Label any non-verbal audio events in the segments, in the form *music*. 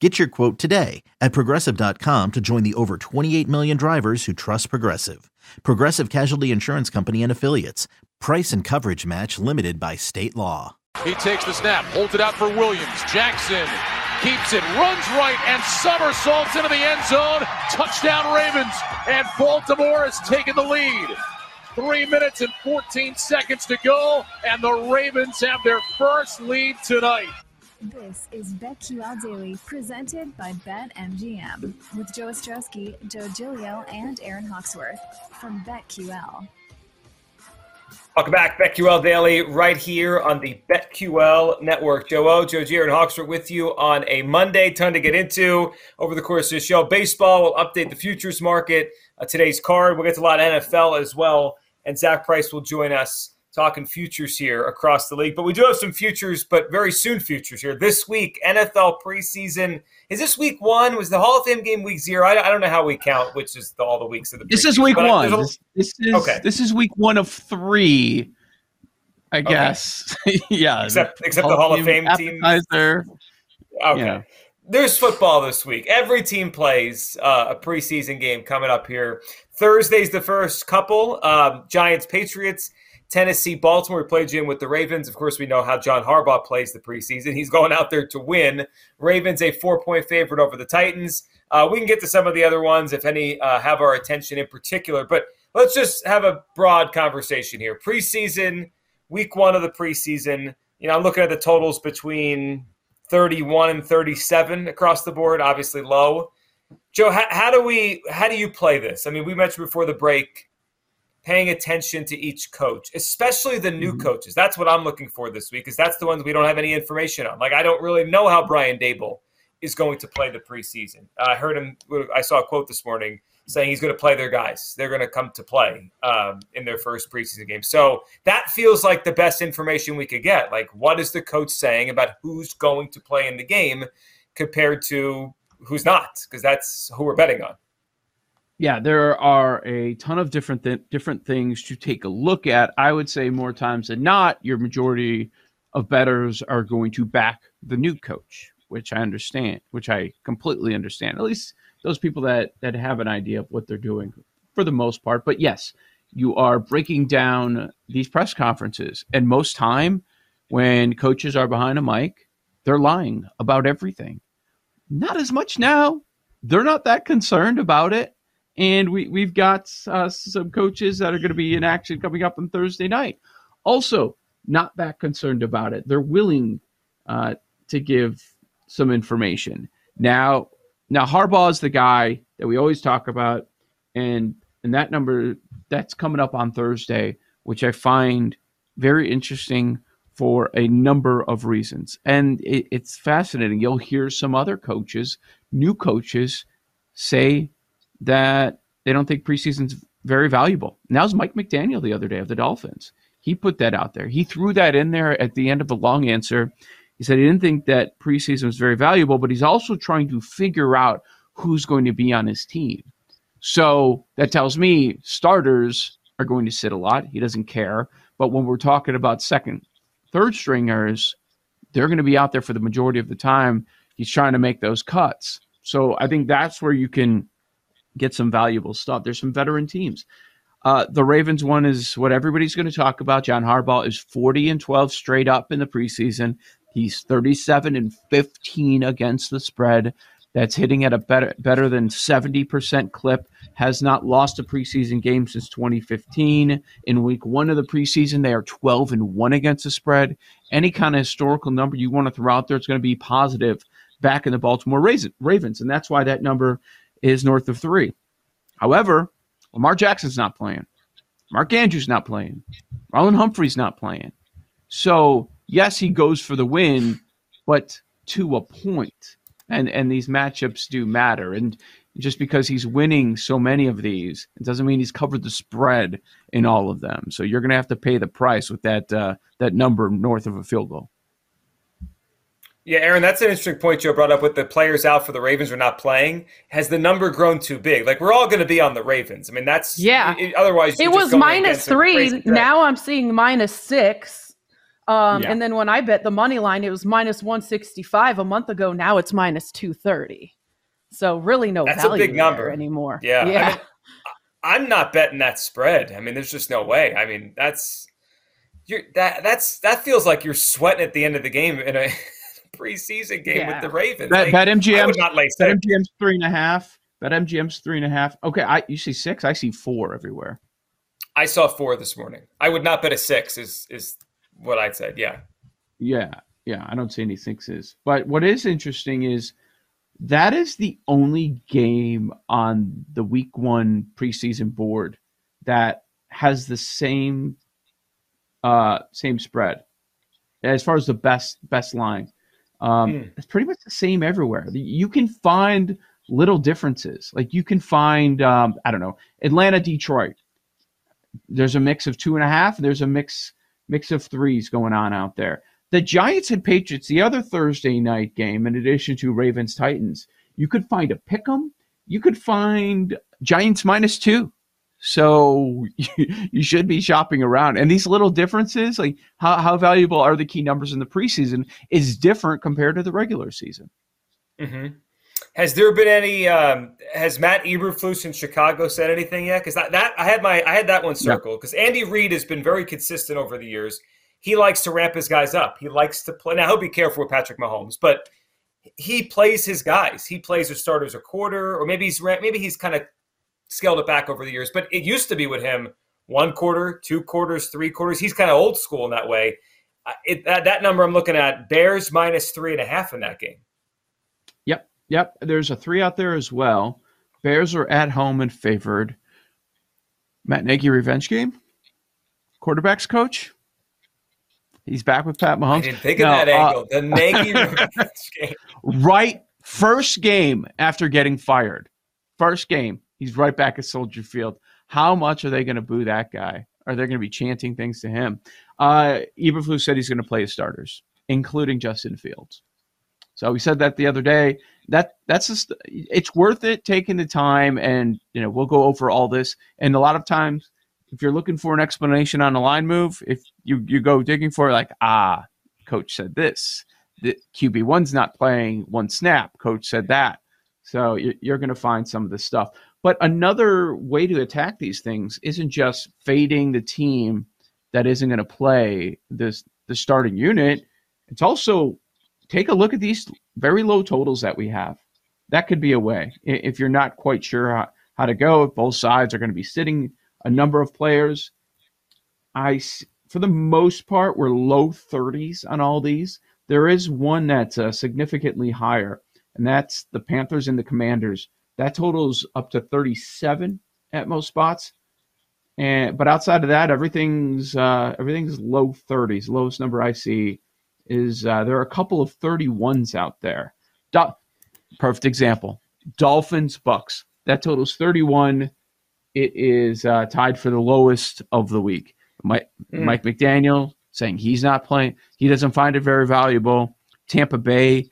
Get your quote today at progressive.com to join the over 28 million drivers who trust Progressive. Progressive Casualty Insurance Company and Affiliates. Price and coverage match limited by state law. He takes the snap, holds it out for Williams. Jackson keeps it, runs right, and somersaults into the end zone. Touchdown Ravens, and Baltimore has taken the lead. Three minutes and 14 seconds to go, and the Ravens have their first lead tonight. This is BetQL Daily, presented by BetMGM, with Joe Ostrowski, Joe Giglio, and Aaron Hawksworth from BetQL. Welcome back, BetQL Daily, right here on the BetQL Network. Joe O, Joe G, and Hawksworth with you on a Monday. Ton to get into over the course of the show. Baseball, we'll update the futures market, uh, today's card. We'll get to a lot of NFL as well, and Zach Price will join us talking futures here across the league. But we do have some futures, but very soon futures here. This week, NFL preseason. Is this week one? Was the Hall of Fame game week zero? I, I don't know how we count, which is the, all the weeks of the This is week one. This, this, is okay. this is week one of three. I guess. Okay. *laughs* yeah. Except the except Hall the Hall of Fame, team. Okay. Yeah. There's football this week. Every team plays uh, a preseason game coming up here. Thursday's the first couple. Um, Giants Patriots. Tennessee, Baltimore played you in with the Ravens. Of course, we know how John Harbaugh plays the preseason. He's going out there to win. Ravens a four point favorite over the Titans. Uh, we can get to some of the other ones if any uh, have our attention in particular, but let's just have a broad conversation here. Preseason, week one of the preseason. You know, I'm looking at the totals between 31 and 37 across the board, obviously low. Joe, how, how do we how do you play this? I mean, we mentioned before the break paying attention to each coach, especially the new mm-hmm. coaches. That's what I'm looking for this week, because that's the ones we don't have any information on. Like I don't really know how Brian Daboll is going to play the preseason. I heard him. I saw a quote this morning saying he's going to play their guys. They're going to come to play um, in their first preseason game. So that feels like the best information we could get. Like, what is the coach saying about who's going to play in the game compared to who's not? Because that's who we're betting on yeah, there are a ton of different th- different things to take a look at. I would say more times than not, your majority of bettors are going to back the new coach, which I understand, which I completely understand. At least those people that that have an idea of what they're doing for the most part. But yes, you are breaking down these press conferences, and most time when coaches are behind a mic, they're lying about everything. Not as much now. They're not that concerned about it and we, we've got uh, some coaches that are going to be in action coming up on Thursday night. Also, not that concerned about it. They're willing uh, to give some information. Now, now Harbaugh is the guy that we always talk about, and and that number that's coming up on Thursday, which I find very interesting for a number of reasons. And it, it's fascinating. You'll hear some other coaches, new coaches, say that they don't think preseason's very valuable. Was Mike McDaniel the other day of the Dolphins. He put that out there. He threw that in there at the end of a long answer. He said he didn't think that preseason was very valuable, but he's also trying to figure out who's going to be on his team. So that tells me starters are going to sit a lot. He doesn't care. But when we're talking about second, third stringers, they're going to be out there for the majority of the time. He's trying to make those cuts. So I think that's where you can get some valuable stuff. There's some veteran teams. Uh, the Ravens one is what everybody's going to talk about. John Harbaugh is 40 and 12 straight up in the preseason. He's 37 and 15 against the spread. that's hitting at a better better than 70% clip has not lost a preseason game since 2015 in week 1 of the preseason they are 12 and 1 against the spread any kind of historical number you want to throw out there it's going to be positive back in the Baltimore Ravens and that's why that number is north of 3 however Lamar Jackson's not playing Mark Andrews not playing Marlon Humphrey's not playing so yes he goes for the win but to a point and and these matchups do matter. And just because he's winning so many of these, it doesn't mean he's covered the spread in all of them. So you're going to have to pay the price with that uh, that number north of a field goal. Yeah, Aaron, that's an interesting point Joe brought up with the players out for the Ravens are not playing. Has the number grown too big? Like we're all going to be on the Ravens. I mean, that's yeah. It, otherwise, it was minus three. Now I'm seeing minus six. Um, yeah. And then when I bet the money line, it was minus 165 a month ago. Now it's minus 230. So really no That's value a big number anymore. Yeah. yeah. I mean, I'm not betting that spread. I mean, there's just no way. I mean, that's you're that that's that feels like you're sweating at the end of the game in a preseason game yeah. with the Ravens. Bet, like, bet MGM. not lay bet MGM's three and a half. Bet MGM's three and a half. Okay, I you see six. I see four everywhere. I saw four this morning. I would not bet a six. Is is what I'd said. Yeah. Yeah. Yeah. I don't see any sixes. But what is interesting is that is the only game on the week one preseason board that has the same uh same spread as far as the best best line. Um, mm. It's pretty much the same everywhere. You can find little differences. Like you can find, um, I don't know, Atlanta, Detroit. There's a mix of two and a half. There's a mix mix of threes going on out there. The Giants and Patriots, the other Thursday night game, in addition to Ravens Titans, you could find a pick 'em. You could find Giants minus two. So *laughs* you should be shopping around. And these little differences, like how, how valuable are the key numbers in the preseason, is different compared to the regular season. Mm-hmm. Has there been any? Um, has Matt Eberflus in Chicago said anything yet? Because that, that I had my I had that one circled because Andy Reid has been very consistent over the years. He likes to ramp his guys up. He likes to play. Now he'll be careful with Patrick Mahomes, but he plays his guys. He plays his starters a quarter, or maybe he's maybe he's kind of scaled it back over the years. But it used to be with him one quarter, two quarters, three quarters. He's kind of old school in that way. It, that, that number I'm looking at, Bears minus three and a half in that game. Yep, Yep. there's a three out there as well. Bears are at home and favored. Matt Nagy revenge game. Quarterbacks coach. He's back with Pat Mahomes. I didn't think now, of that uh, angle. The *laughs* Nagy revenge game. Right, first game after getting fired. First game, he's right back at Soldier Field. How much are they going to boo that guy? Are they going to be chanting things to him? Uh, Eberflus said he's going to play his starters, including Justin Fields. So we said that the other day. That that's just it's worth it taking the time, and you know we'll go over all this. And a lot of times, if you're looking for an explanation on a line move, if you you go digging for it, like ah, coach said this, the QB one's not playing one snap. Coach said that. So you're going to find some of this stuff. But another way to attack these things isn't just fading the team that isn't going to play this the starting unit. It's also take a look at these very low totals that we have. That could be a way if you're not quite sure how, how to go. If both sides are going to be sitting a number of players, I for the most part we're low 30s on all these. There is one that's uh, significantly higher, and that's the Panthers and the Commanders. That totals up to 37 at most spots. And but outside of that, everything's uh, everything's low 30s. Lowest number I see is uh, there are a couple of 31s out there. Do- perfect example. Dolphins Bucks. That totals 31. It is uh, tied for the lowest of the week. Mike, mm. Mike McDaniel saying he's not playing. He doesn't find it very valuable. Tampa Bay,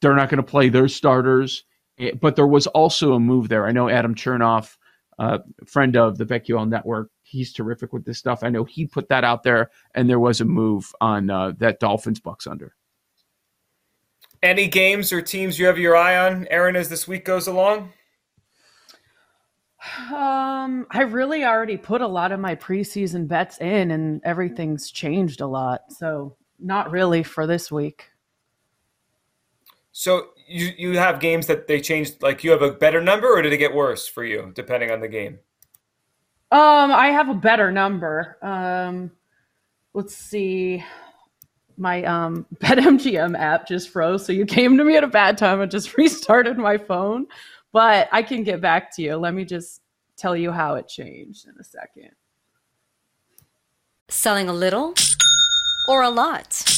they're not going to play their starters. Eh, but there was also a move there. I know Adam Chernoff, uh, friend of the BetQL Network, he's terrific with this stuff. I know he put that out there, and there was a move on uh, that Dolphins Bucks under. Any games or teams you have your eye on, Aaron, as this week goes along? Um, I really already put a lot of my preseason bets in, and everything's changed a lot. So, not really for this week. So you you have games that they changed. Like you have a better number, or did it get worse for you depending on the game? Um, I have a better number. Um, let's see. My um *laughs* BetMGM app just froze, so you came to me at a bad time. I just *laughs* restarted my phone, but I can get back to you. Let me just tell you how it changed in a second. Selling a little or a lot?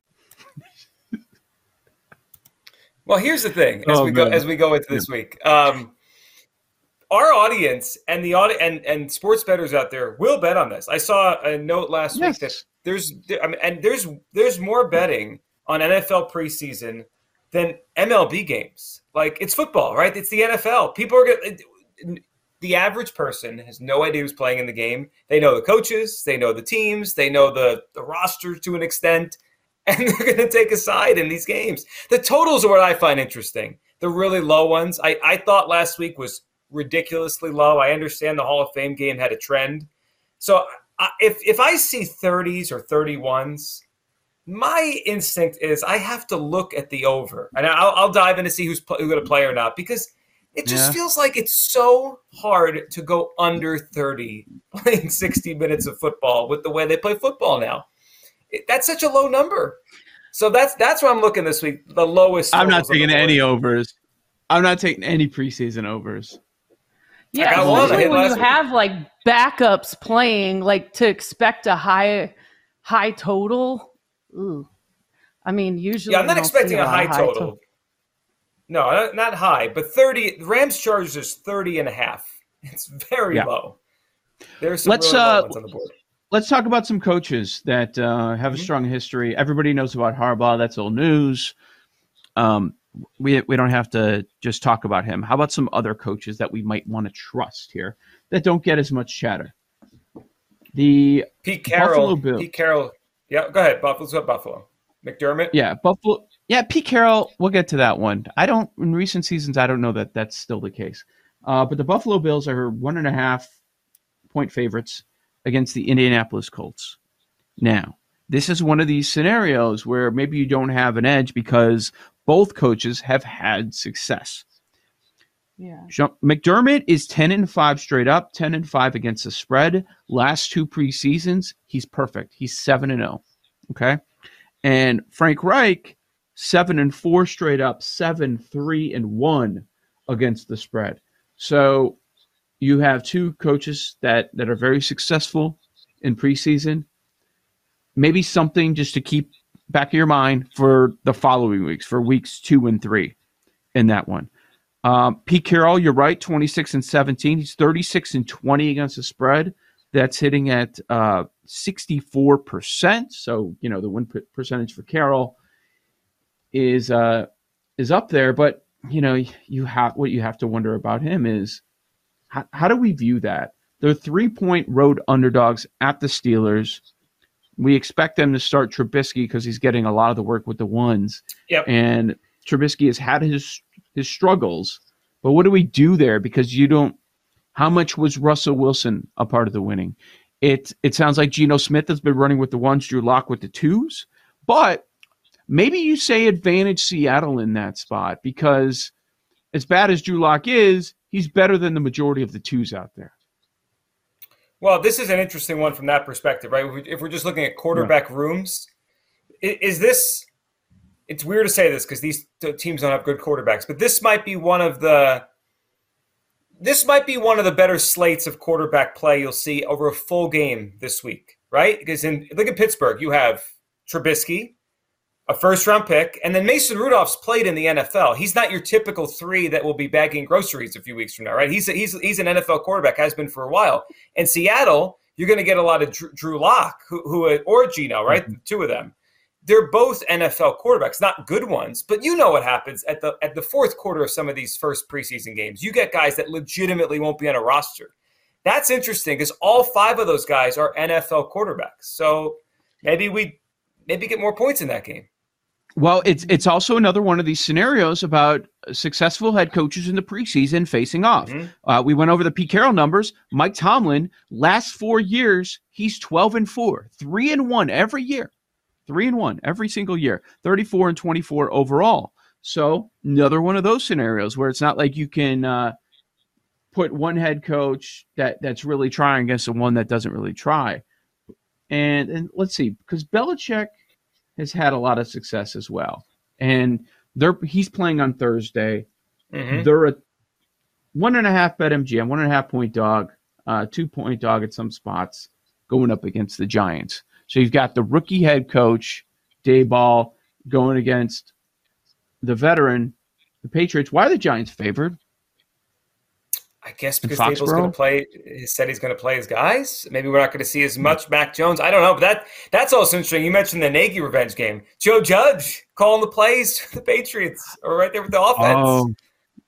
Well, here's the thing as oh, we go as we go into this yeah. week. Um, our audience and the audi- and and sports bettors out there will bet on this. I saw a note last yes. week that there's I mean, and there's there's more betting on NFL preseason than MLB games. Like it's football, right? It's the NFL. People are going the average person has no idea who's playing in the game. They know the coaches, they know the teams, they know the the roster to an extent *laughs* and they're going to take a side in these games. The totals are what I find interesting. The really low ones. I, I thought last week was ridiculously low. I understand the Hall of Fame game had a trend. So I, if if I see 30s or 31s, my instinct is I have to look at the over, and I'll, I'll dive in to see who's, who's going to play or not because it just yeah. feels like it's so hard to go under 30 *laughs* playing 60 minutes of football with the way they play football now that's such a low number. So that's that's what I'm looking this week. The lowest. I'm not taking any overs. I'm not taking any preseason overs. Yeah, especially when you week. have like backups playing, like to expect a high high total. Ooh. I mean, usually. Yeah, I'm not expecting a, a high, high total. total. No, not high, but 30. Rams Chargers is 30 and a half. It's very yeah. low. There's some Let's, really uh, ones on the board let's talk about some coaches that uh, have a mm-hmm. strong history. Everybody knows about Harbaugh. That's old news. Um, we we don't have to just talk about him. How about some other coaches that we might want to trust here that don't get as much chatter? The Pete Carroll. Buffalo Pete Carroll. Yeah, go ahead. Buffalo's up Buffalo. McDermott. Yeah, Buffalo. Yeah, Pete Carroll. We'll get to that one. I don't. In recent seasons, I don't know that that's still the case. Uh, but the Buffalo Bills are one and a half point favorites against the Indianapolis Colts. Now, this is one of these scenarios where maybe you don't have an edge because both coaches have had success. Yeah. McDermott is 10 and 5 straight up, 10 and 5 against the spread. Last two preseasons, he's perfect. He's 7 and 0. Okay? And Frank Reich, seven and four straight up, seven, three, and one against the spread. So you have two coaches that that are very successful in preseason. Maybe something just to keep back of your mind for the following weeks, for weeks two and three in that one. Um, Pete Carroll, you're right, 26 and 17. He's 36 and 20 against the spread. That's hitting at uh, 64%. So, you know, the win percentage for Carroll is uh, is up there. But, you know, you have what you have to wonder about him is how, how do we view that? They're three point road underdogs at the Steelers. We expect them to start Trubisky because he's getting a lot of the work with the ones. Yep. And Trubisky has had his his struggles, but what do we do there? Because you don't. How much was Russell Wilson a part of the winning? It it sounds like Geno Smith has been running with the ones, Drew Lock with the twos, but maybe you say advantage Seattle in that spot because as bad as Drew Lock is, he's better than the majority of the twos out there. Well, this is an interesting one from that perspective, right? If we're just looking at quarterback yeah. rooms, is this it's weird to say this because these teams don't have good quarterbacks, but this might be one of the this might be one of the better slates of quarterback play you'll see over a full game this week, right? Because in look at Pittsburgh, you have Trubisky, a first round pick, and then Mason Rudolph's played in the NFL. He's not your typical three that will be bagging groceries a few weeks from now, right? He's a, he's he's an NFL quarterback, has been for a while. In Seattle, you're going to get a lot of Drew, Drew Lock, who, who or Geno, right? Mm-hmm. Two of them they're both NFL quarterbacks, not good ones, but you know what happens at the at the fourth quarter of some of these first preseason games. You get guys that legitimately won't be on a roster. That's interesting because all five of those guys are NFL quarterbacks. So maybe we maybe get more points in that game. Well, it's it's also another one of these scenarios about successful head coaches in the preseason facing off. Mm-hmm. Uh, we went over the Pete Carroll numbers. Mike Tomlin, last four years, he's twelve and four, three and one every year three and one every single year, 34 and 24 overall. So another one of those scenarios where it's not like you can uh, put one head coach that that's really trying against the one that doesn't really try. And and let's see, because Belichick has had a lot of success as well, and they're he's playing on Thursday. Mm-hmm. They're a one and a half bet MGM, one and a half point dog, uh, two point dog at some spots, going up against the Giants. So you've got the rookie head coach, Daboll, going against the veteran, the Patriots. Why are the Giants favored? I guess because Daboll's going to play. He said he's going to play his guys. Maybe we're not going to see as much Mac Jones. I don't know, but that that's also interesting. You mentioned the Nagy revenge game. Joe Judge calling the plays for the Patriots, or right there with the offense. Oh,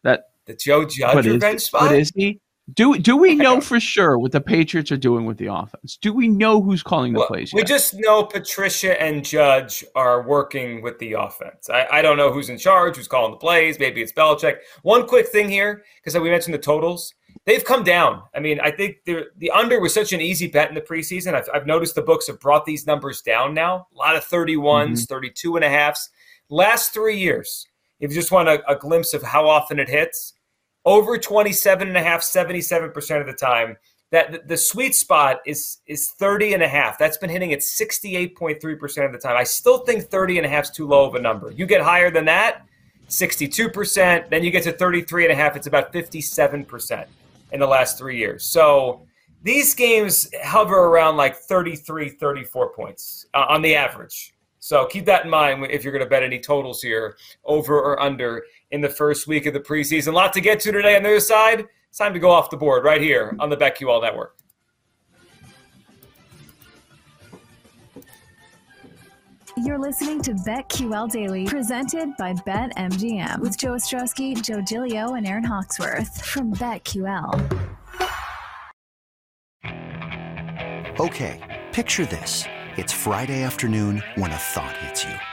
that the Joe Judge revenge is, spot. But is he? Do do we know for sure what the Patriots are doing with the offense? Do we know who's calling the well, plays? Yet? We just know Patricia and Judge are working with the offense. I, I don't know who's in charge, who's calling the plays. Maybe it's Belichick. One quick thing here, because we mentioned the totals. They've come down. I mean, I think the under was such an easy bet in the preseason. I've, I've noticed the books have brought these numbers down now. A lot of 31s, mm-hmm. 32 and a halfs. Last three years, if you just want a, a glimpse of how often it hits, over 27 and a half 77% of the time that the sweet spot is is 30 and a half. That's been hitting at 68.3% of the time. I still think 30 and a half is too low of a number. You get higher than that 62% then you get to 33 and a half it's about 57% in the last three years. So these games hover around like 33 34 points uh, on the average. So keep that in mind if you're going to bet any totals here, over or under in the first week of the preseason. A lot to get to today on the other side. It's time to go off the board right here on the BetQL Network. You're listening to BetQL Daily, presented by BetMGM, with Joe Ostrowski, Joe Giglio, and Aaron Hawksworth from BetQL. Okay, picture this. It's Friday afternoon when a thought hits you.